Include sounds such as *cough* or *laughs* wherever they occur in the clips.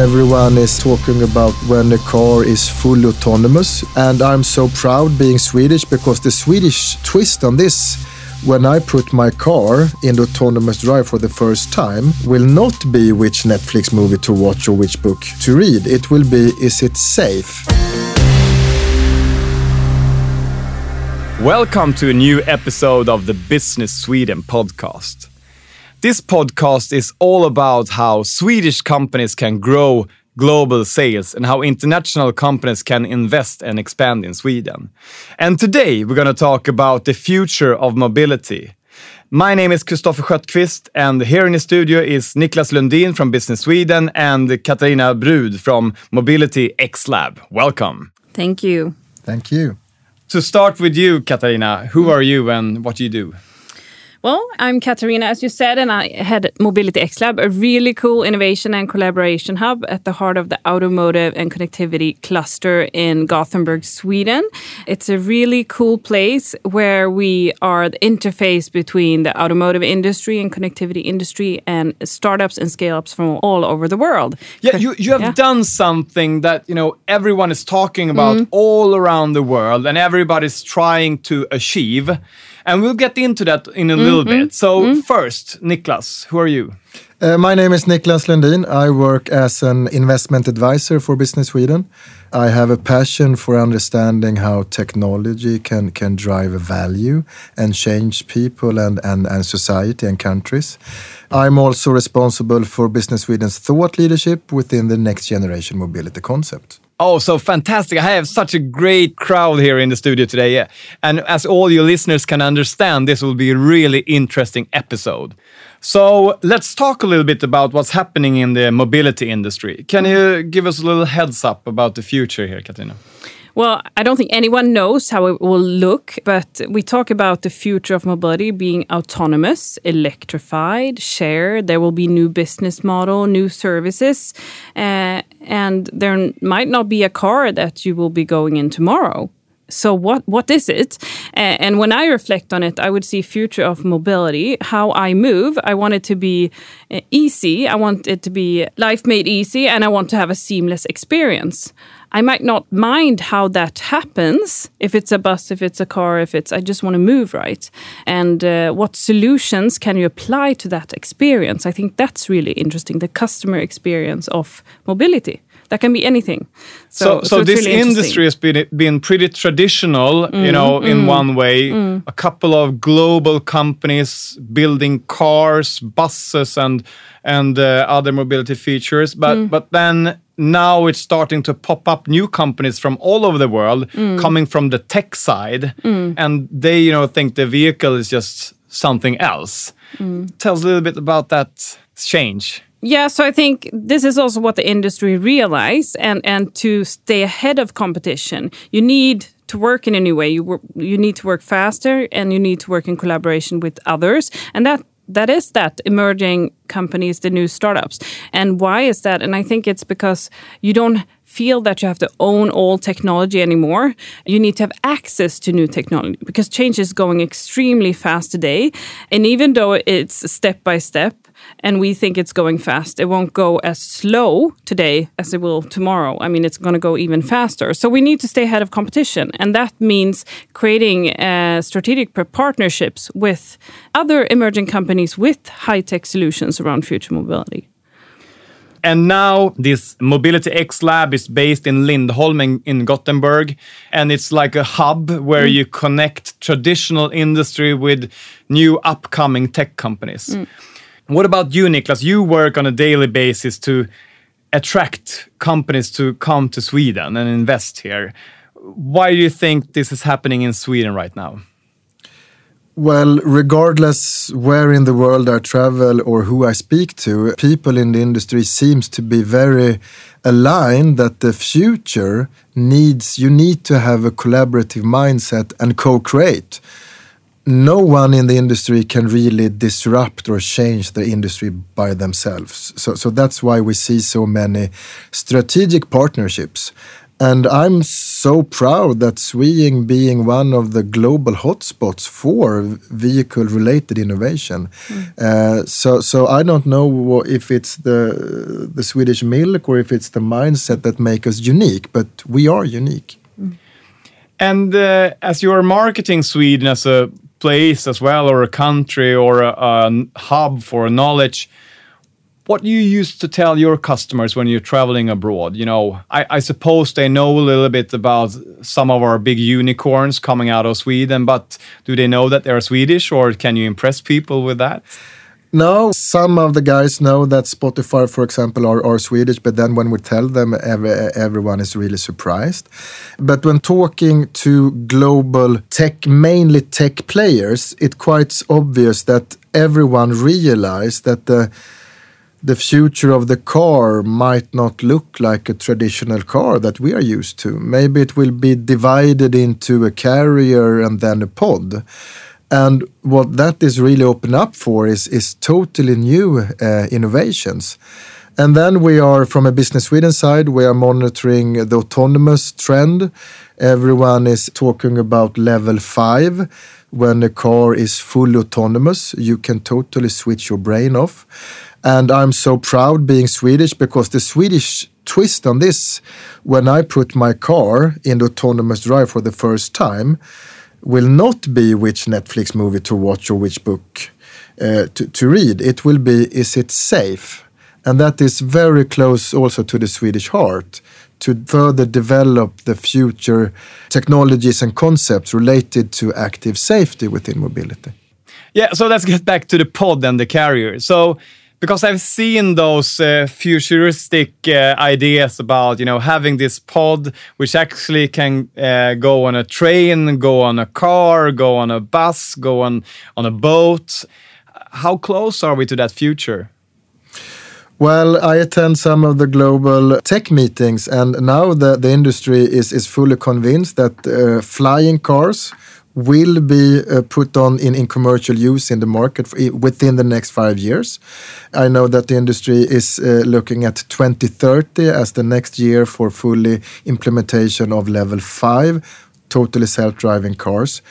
Everyone is talking about when a car is fully autonomous, and I'm so proud being Swedish because the Swedish twist on this when I put my car in autonomous drive for the first time will not be which Netflix movie to watch or which book to read. It will be is it safe? Welcome to a new episode of the Business Sweden podcast. This podcast is all about how Swedish companies can grow global sales and how international companies can invest and expand in Sweden. And today we're going to talk about the future of mobility. My name is Christopher Sköttqvist, and here in the studio is Niklas Lundin from Business Sweden and Katarina Brud from Mobility X Lab. Welcome. Thank you. Thank you. To start with you, Katarina, who are you and what do you do? Well, I'm Katarina, as you said, and I head Mobility X Lab, a really cool innovation and collaboration hub at the heart of the automotive and connectivity cluster in Gothenburg, Sweden. It's a really cool place where we are the interface between the automotive industry and connectivity industry and startups and scale ups from all over the world. Yeah, you, you have yeah. done something that you know everyone is talking about mm. all around the world and everybody's trying to achieve. And we'll get into that in a mm, little bit. So, mm. first, Niklas, who are you? Uh, my name is Niklas Lundin. I work as an investment advisor for Business Sweden. I have a passion for understanding how technology can, can drive value and change people and, and, and society and countries. I'm also responsible for Business Sweden's thought leadership within the next generation mobility concept. Oh, so fantastic. I have such a great crowd here in the studio today. Yeah. And as all your listeners can understand, this will be a really interesting episode. So let's talk a little bit about what's happening in the mobility industry. Can you give us a little heads up about the future here, Katina? Well, I don't think anyone knows how it will look, but we talk about the future of mobility being autonomous, electrified, shared. There will be new business model, new services, uh, and there might not be a car that you will be going in tomorrow. So what what is it? And when I reflect on it, I would see future of mobility. How I move, I want it to be uh, easy. I want it to be life made easy, and I want to have a seamless experience. I might not mind how that happens if it's a bus, if it's a car, if it's I just want to move right. And uh, what solutions can you apply to that experience? I think that's really interesting the customer experience of mobility. That can be anything. So, so, so, so this really industry has been been pretty traditional, mm, you know, in mm, one way. Mm. A couple of global companies building cars, buses, and and uh, other mobility features, but mm. but then now it's starting to pop up new companies from all over the world mm. coming from the tech side mm. and they you know think the vehicle is just something else mm. tell us a little bit about that change yeah so i think this is also what the industry realize and and to stay ahead of competition you need to work in a new way you you need to work faster and you need to work in collaboration with others and that that is that emerging companies, the new startups. And why is that? And I think it's because you don't feel that you have to own all technology anymore. You need to have access to new technology because change is going extremely fast today. And even though it's step by step, and we think it's going fast. It won't go as slow today as it will tomorrow. I mean, it's going to go even faster. So we need to stay ahead of competition, and that means creating uh, strategic partnerships with other emerging companies with high tech solutions around future mobility. And now this Mobility X Lab is based in Lindholmen, in Gothenburg. And it's like a hub where mm. you connect traditional industry with new upcoming tech companies. Mm. What about you, Niklas? You work on a daily basis to attract companies to come to Sweden and invest here. Why do you think this is happening in Sweden right now? Well, regardless where in the world I travel or who I speak to, people in the industry seems to be very aligned that the future needs you need to have a collaborative mindset and co-create no one in the industry can really disrupt or change the industry by themselves. So, so that's why we see so many strategic partnerships. And I'm so proud that Sweden being one of the global hotspots for vehicle related innovation. Mm. Uh, so, so I don't know if it's the, the Swedish milk or if it's the mindset that make us unique, but we are unique. Mm. And uh, as you are marketing Sweden as a place as well, or a country, or a, a hub for knowledge, what do you used to tell your customers when you're traveling abroad? You know I, I, suppose they know a little bit about some of our big unicorns coming out of sweden but do they know that they're swedish or can you impress people with that no, some of the guys know that Spotify, for example, are, are Swedish, but then when we tell them, every, everyone is really surprised. But when talking to global tech, mainly tech players, it's quite obvious that everyone realized that the the future of the car might not look like a traditional car that we are used to. Maybe it will be divided into a carrier and then a pod. And what that is really open up for is, is totally new uh, innovations. And then we are, from a Business Sweden side, we are monitoring the autonomous trend. Everyone is talking about level five. When a car is fully autonomous, you can totally switch your brain off. And I'm so proud being Swedish because the Swedish twist on this, when I put my car in autonomous drive for the first time, will not be which Netflix movie to watch or which book uh, to, to read. It will be, is it safe? And that is very close also to the Swedish heart to further develop the future technologies and concepts related to active safety within mobility. Yeah, so let's get back to the pod and the carrier. So because I've seen those uh, futuristic uh, ideas about you know having this pod which actually can uh, go on a train, go on a car, go on a bus, go on on a boat. How close are we to that future? Well, I attend some of the global tech meetings, and now the, the industry is, is fully convinced that uh, flying cars will be uh, put on in, in commercial use in the market for, within the next five years. I know that the industry is uh, looking at 2030 as the next year for fully implementation of level five, totally self-driving cars.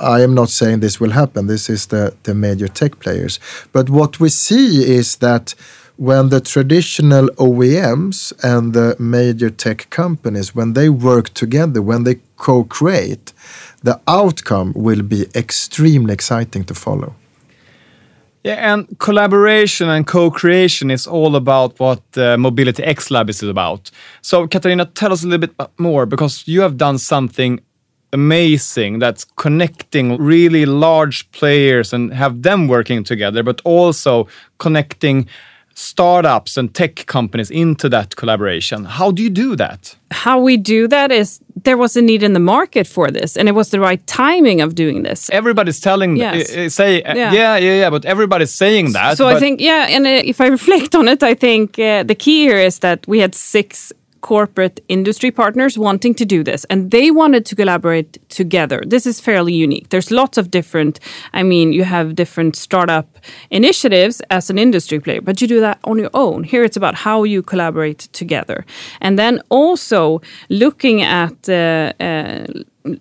I am not saying this will happen. This is the, the major tech players. But what we see is that when the traditional OEMs and the major tech companies, when they work together, when they co-create, the outcome will be extremely exciting to follow. Yeah, and collaboration and co-creation is all about what uh, Mobility X Lab is about. So, Katarina, tell us a little bit more because you have done something amazing that's connecting really large players and have them working together, but also connecting startups and tech companies into that collaboration. How do you do that? How we do that is there was a need in the market for this, and it was the right timing of doing this. Everybody's telling, yes. uh, say, uh, yeah. yeah, yeah, yeah, but everybody's saying that. So I think, yeah, and if I *laughs* reflect on it, I think uh, the key here is that we had six corporate industry partners wanting to do this and they wanted to collaborate together. This is fairly unique. There's lots of different, I mean, you have different startup initiatives as an industry player, but you do that on your own. Here it's about how you collaborate together. And then also looking at uh, uh,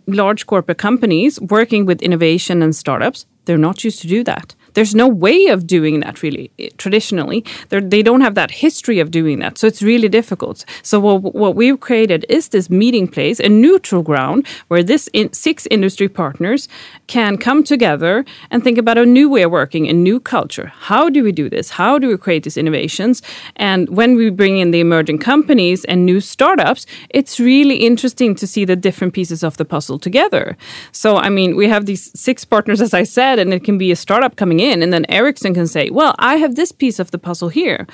large corporate companies working with innovation and startups, they're not used to do that there's no way of doing that really eh, traditionally. They're, they do not have that history of doing that, so it's really difficult. So what, what we've created is this meeting place, a neutral ground where this in, six industry partners can come together and think about a new way of working, a new culture. How do we do this? How do we create these innovations? And when we bring in the emerging companies and new startups, it's really interesting to see the different pieces of the puzzle together. So I mean, we have these six partners, as I said, and it can be a startup coming in, and then Ericsson can say, "Well, I have this piece of the puzzle here.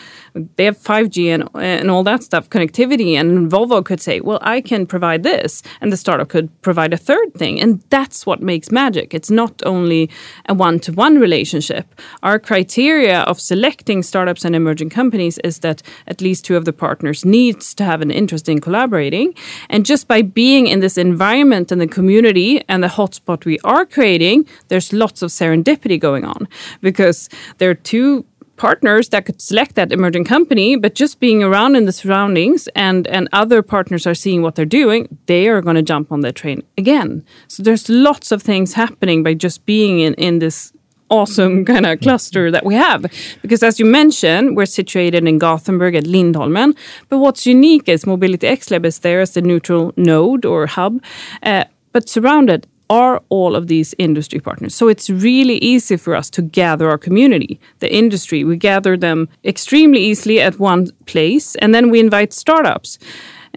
They have 5G and and all that stuff, connectivity." And Volvo could say, "Well, I can provide this," and the startup could provide a third thing, and that's what makes magic. It's not only a one-to-one relationship. Our criteria of selecting startups and emerging companies is that at least two of the partners needs to have an interest in collaborating, and just by being in this environment and the community and the hotspot we are creating, there's lots of serendipity going on because there are two partners that could select that emerging company, but just being around in the surroundings and and other partners are seeing what they're doing, they are going to jump on the train again. So there's lots of things happening by just being in in this awesome *laughs* kind of cluster that we have. Because as you mentioned, we're situated in Gothenburg at Lindholmen. But what's unique is Mobility X Lab is there as the neutral node or hub, uh, but surrounded are all of these industry partners. So it's really easy for us to gather our community, the industry. We gather them extremely easily at one place, and then we invite startups.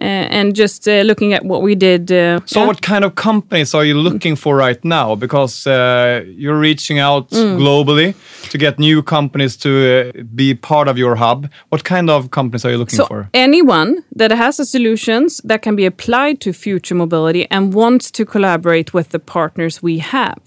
Uh, and just uh, looking at what we did. Uh, so, yeah. what kind of companies are you looking for right now? Because uh, you're reaching out Mm. globally to get new companies to uh, be part of your hub. What kind of companies are you looking So for? anyone that has a solutions that can be applied to future mobility and wants to collaborate with the partners we have.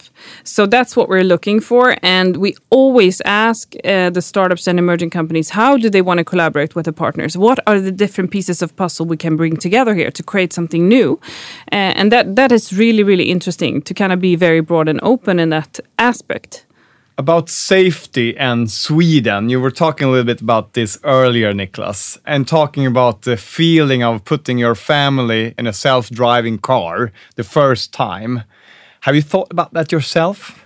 So that's what we're looking for, and we always ask uh, the startups and emerging companies how do they want to collaborate with the partners? What are the different pieces of puzzle we can bring together here to create something new? Uh, and that that is really really interesting to kind of be very broad and open in that aspect. About safety and Sweden, you were talking a little bit about this earlier, Niklas, and talking about the feeling of putting your family in a self driving car the first time. Have you thought about that yourself?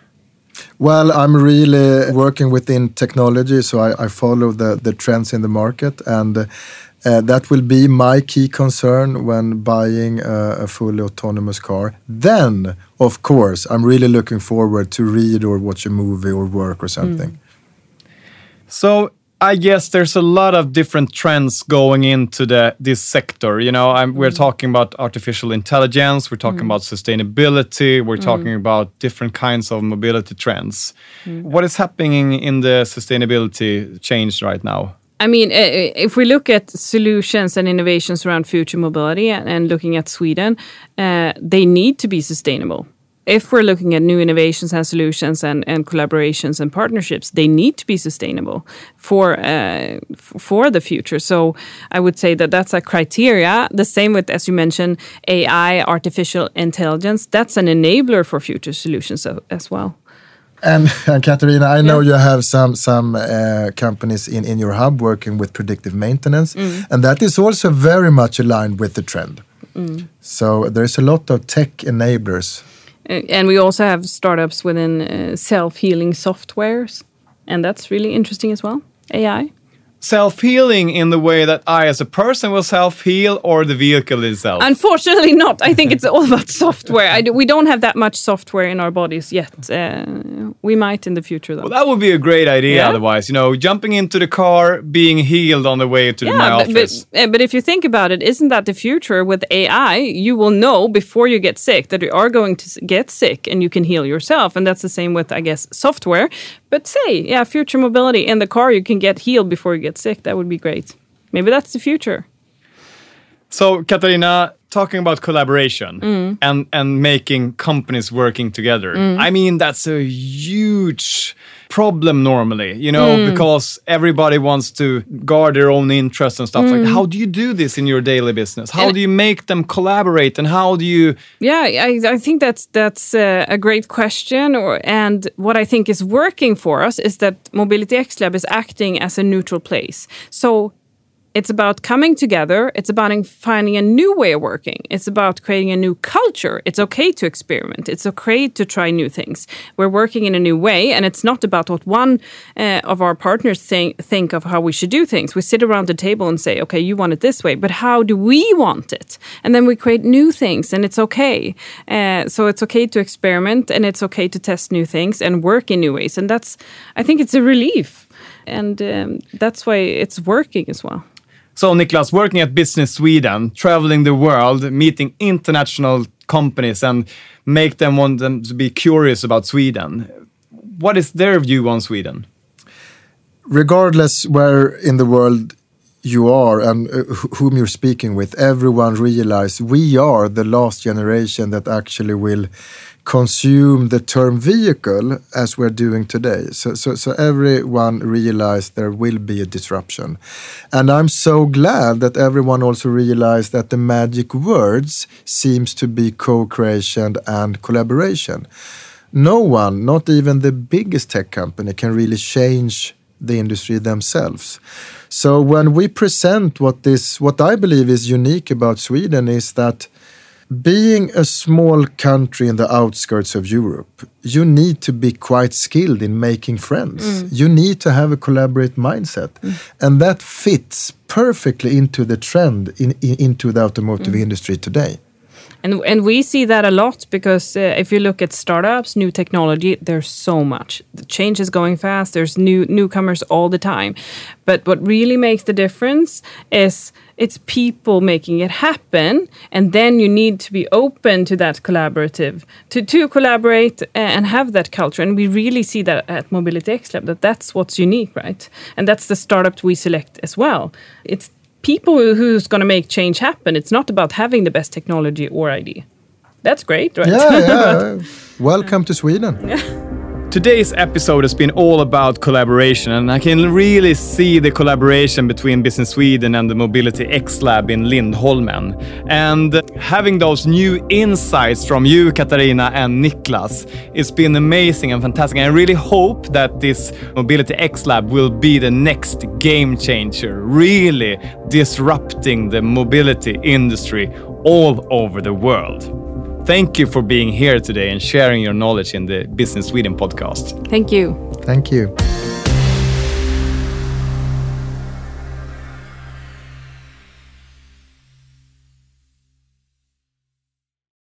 Well, I'm really working within technology, so I, I follow the, the trends in the market, and Uh, that will be my key concern when buying a, a fully autonomous car. Then, of course, I'm really looking forward to read or watch a movie or work or something. Hmm. So I guess there's a lot of different trends going into the this sector. You know, I'm, we're hmm. talking about artificial intelligence, we're talking hmm. about sustainability, we're talking about different kinds of mobility trends. What is happening in the sustainability change right now? I mean, uh, if we look at solutions and innovations around future mobility and, and looking at Sweden, uh, they need to be sustainable. If we're looking at new innovations and solutions and, and collaborations and partnerships, they need to be sustainable for uh, for the future. So I would say that that's a criteria. The same with, as you mentioned, AI, artificial intelligence. That's an enabler for future solutions as well. And, *laughs* and Katarina, I know Yeah. you have some some uh, companies in, in your hub working with predictive maintenance, and that is also very much aligned with the trend. So there's a lot of tech enablers. And we also have startups within uh, self-healing softwares and that's really interesting as well ai Self healing in the way that I, as a person, will self heal, or the vehicle itself. unfortunately not i think it's all about software I do, we don't have that much software in our bodies yet uh, we might in the future though well, that would be a great idea. Yeah. Otherwise, you know, jumping into the car, being healed on the way to my yeah, but, office. but, uh, but if you think about it, isn't that the future with AI? You will know before you get sick that you are going to get sick and you can heal yourself. And that's the same with, I guess, software. But say, yeah, future mobility in the car, you can get healed before you get sick. That would be great. Maybe that's the future. So, Katarina, talking about collaboration Mm. and and making companies working together. I mean, that's a huge problem normally, you know, Mm. because everybody wants to guard their own interests and stuff like. Mm. How do you do this in your daily business? How And- do you make them collaborate, and how do you? Yeah, I, I think that's that's uh, a great question. Or, and what I think is working for us is that Mobility X Lab is acting as a neutral place. So it's about coming together. It's about finding a new way of working. It's about creating a new culture. It's okay to experiment. It's okay to try new things. We're working in a new way, and it's not about what one uh, of our partners think think of how we should do things. We sit around the table and say, "Okay, you want it this way, but how do we want it?" And then we create new things, and it's okay. Uh, so it's okay to experiment, and it's okay to test new things and work in new ways. And that's, I think, it's a relief, and um, that's why it's working as well. So, Niklas, working at Business Sweden, traveling the world, meeting international companies, and make them want them to be curious about Sweden. What is their view on Sweden? regardless where in the world you are and uh, whom you're speaking with, everyone realize we are the last generation that actually will consume the term vehicle as we're doing today. So, so, so everyone realized there will be a disruption. And I'm so glad that everyone also realized that the magic words seems to be co-creation and collaboration. No one, not even the biggest tech company, can really change the industry themselves. So when we present what this, what I believe is unique about Sweden is that being a small country in the outskirts of Europe, you need to be quite skilled in making friends. Mm. You need to have a collaborate mindset. Mm. And that fits perfectly into the trend in, in into the automotive mm. industry today. And and we see that a lot because uh, if you look at startups, new technology, there's so much. The change is going fast. There's new newcomers all the time. But what really makes the difference is it's people making it happen, and then you need to be open to that collaborative, to to collaborate and have that culture. And we really see that at Mobility X Lab that that's what's unique, right? And that's the startup we select as well. It's people who's going to make change happen. It's not about having the best technology or idea. That's great, right? Yeah, yeah. *laughs* Welcome to Sweden. *laughs* Today's episode has been all about collaboration, and I can really see the collaboration between Business Sweden and the Mobility X Lab in Lindholmen. And having those new insights from you, Katarina and Niklas, it's been amazing and fantastic. I really hope that this Mobility X Lab will be the next game changer, really disrupting the mobility industry all over the world. Thank you for being here today and sharing your knowledge in the Business Sweden podcast. Thank you. Thank you.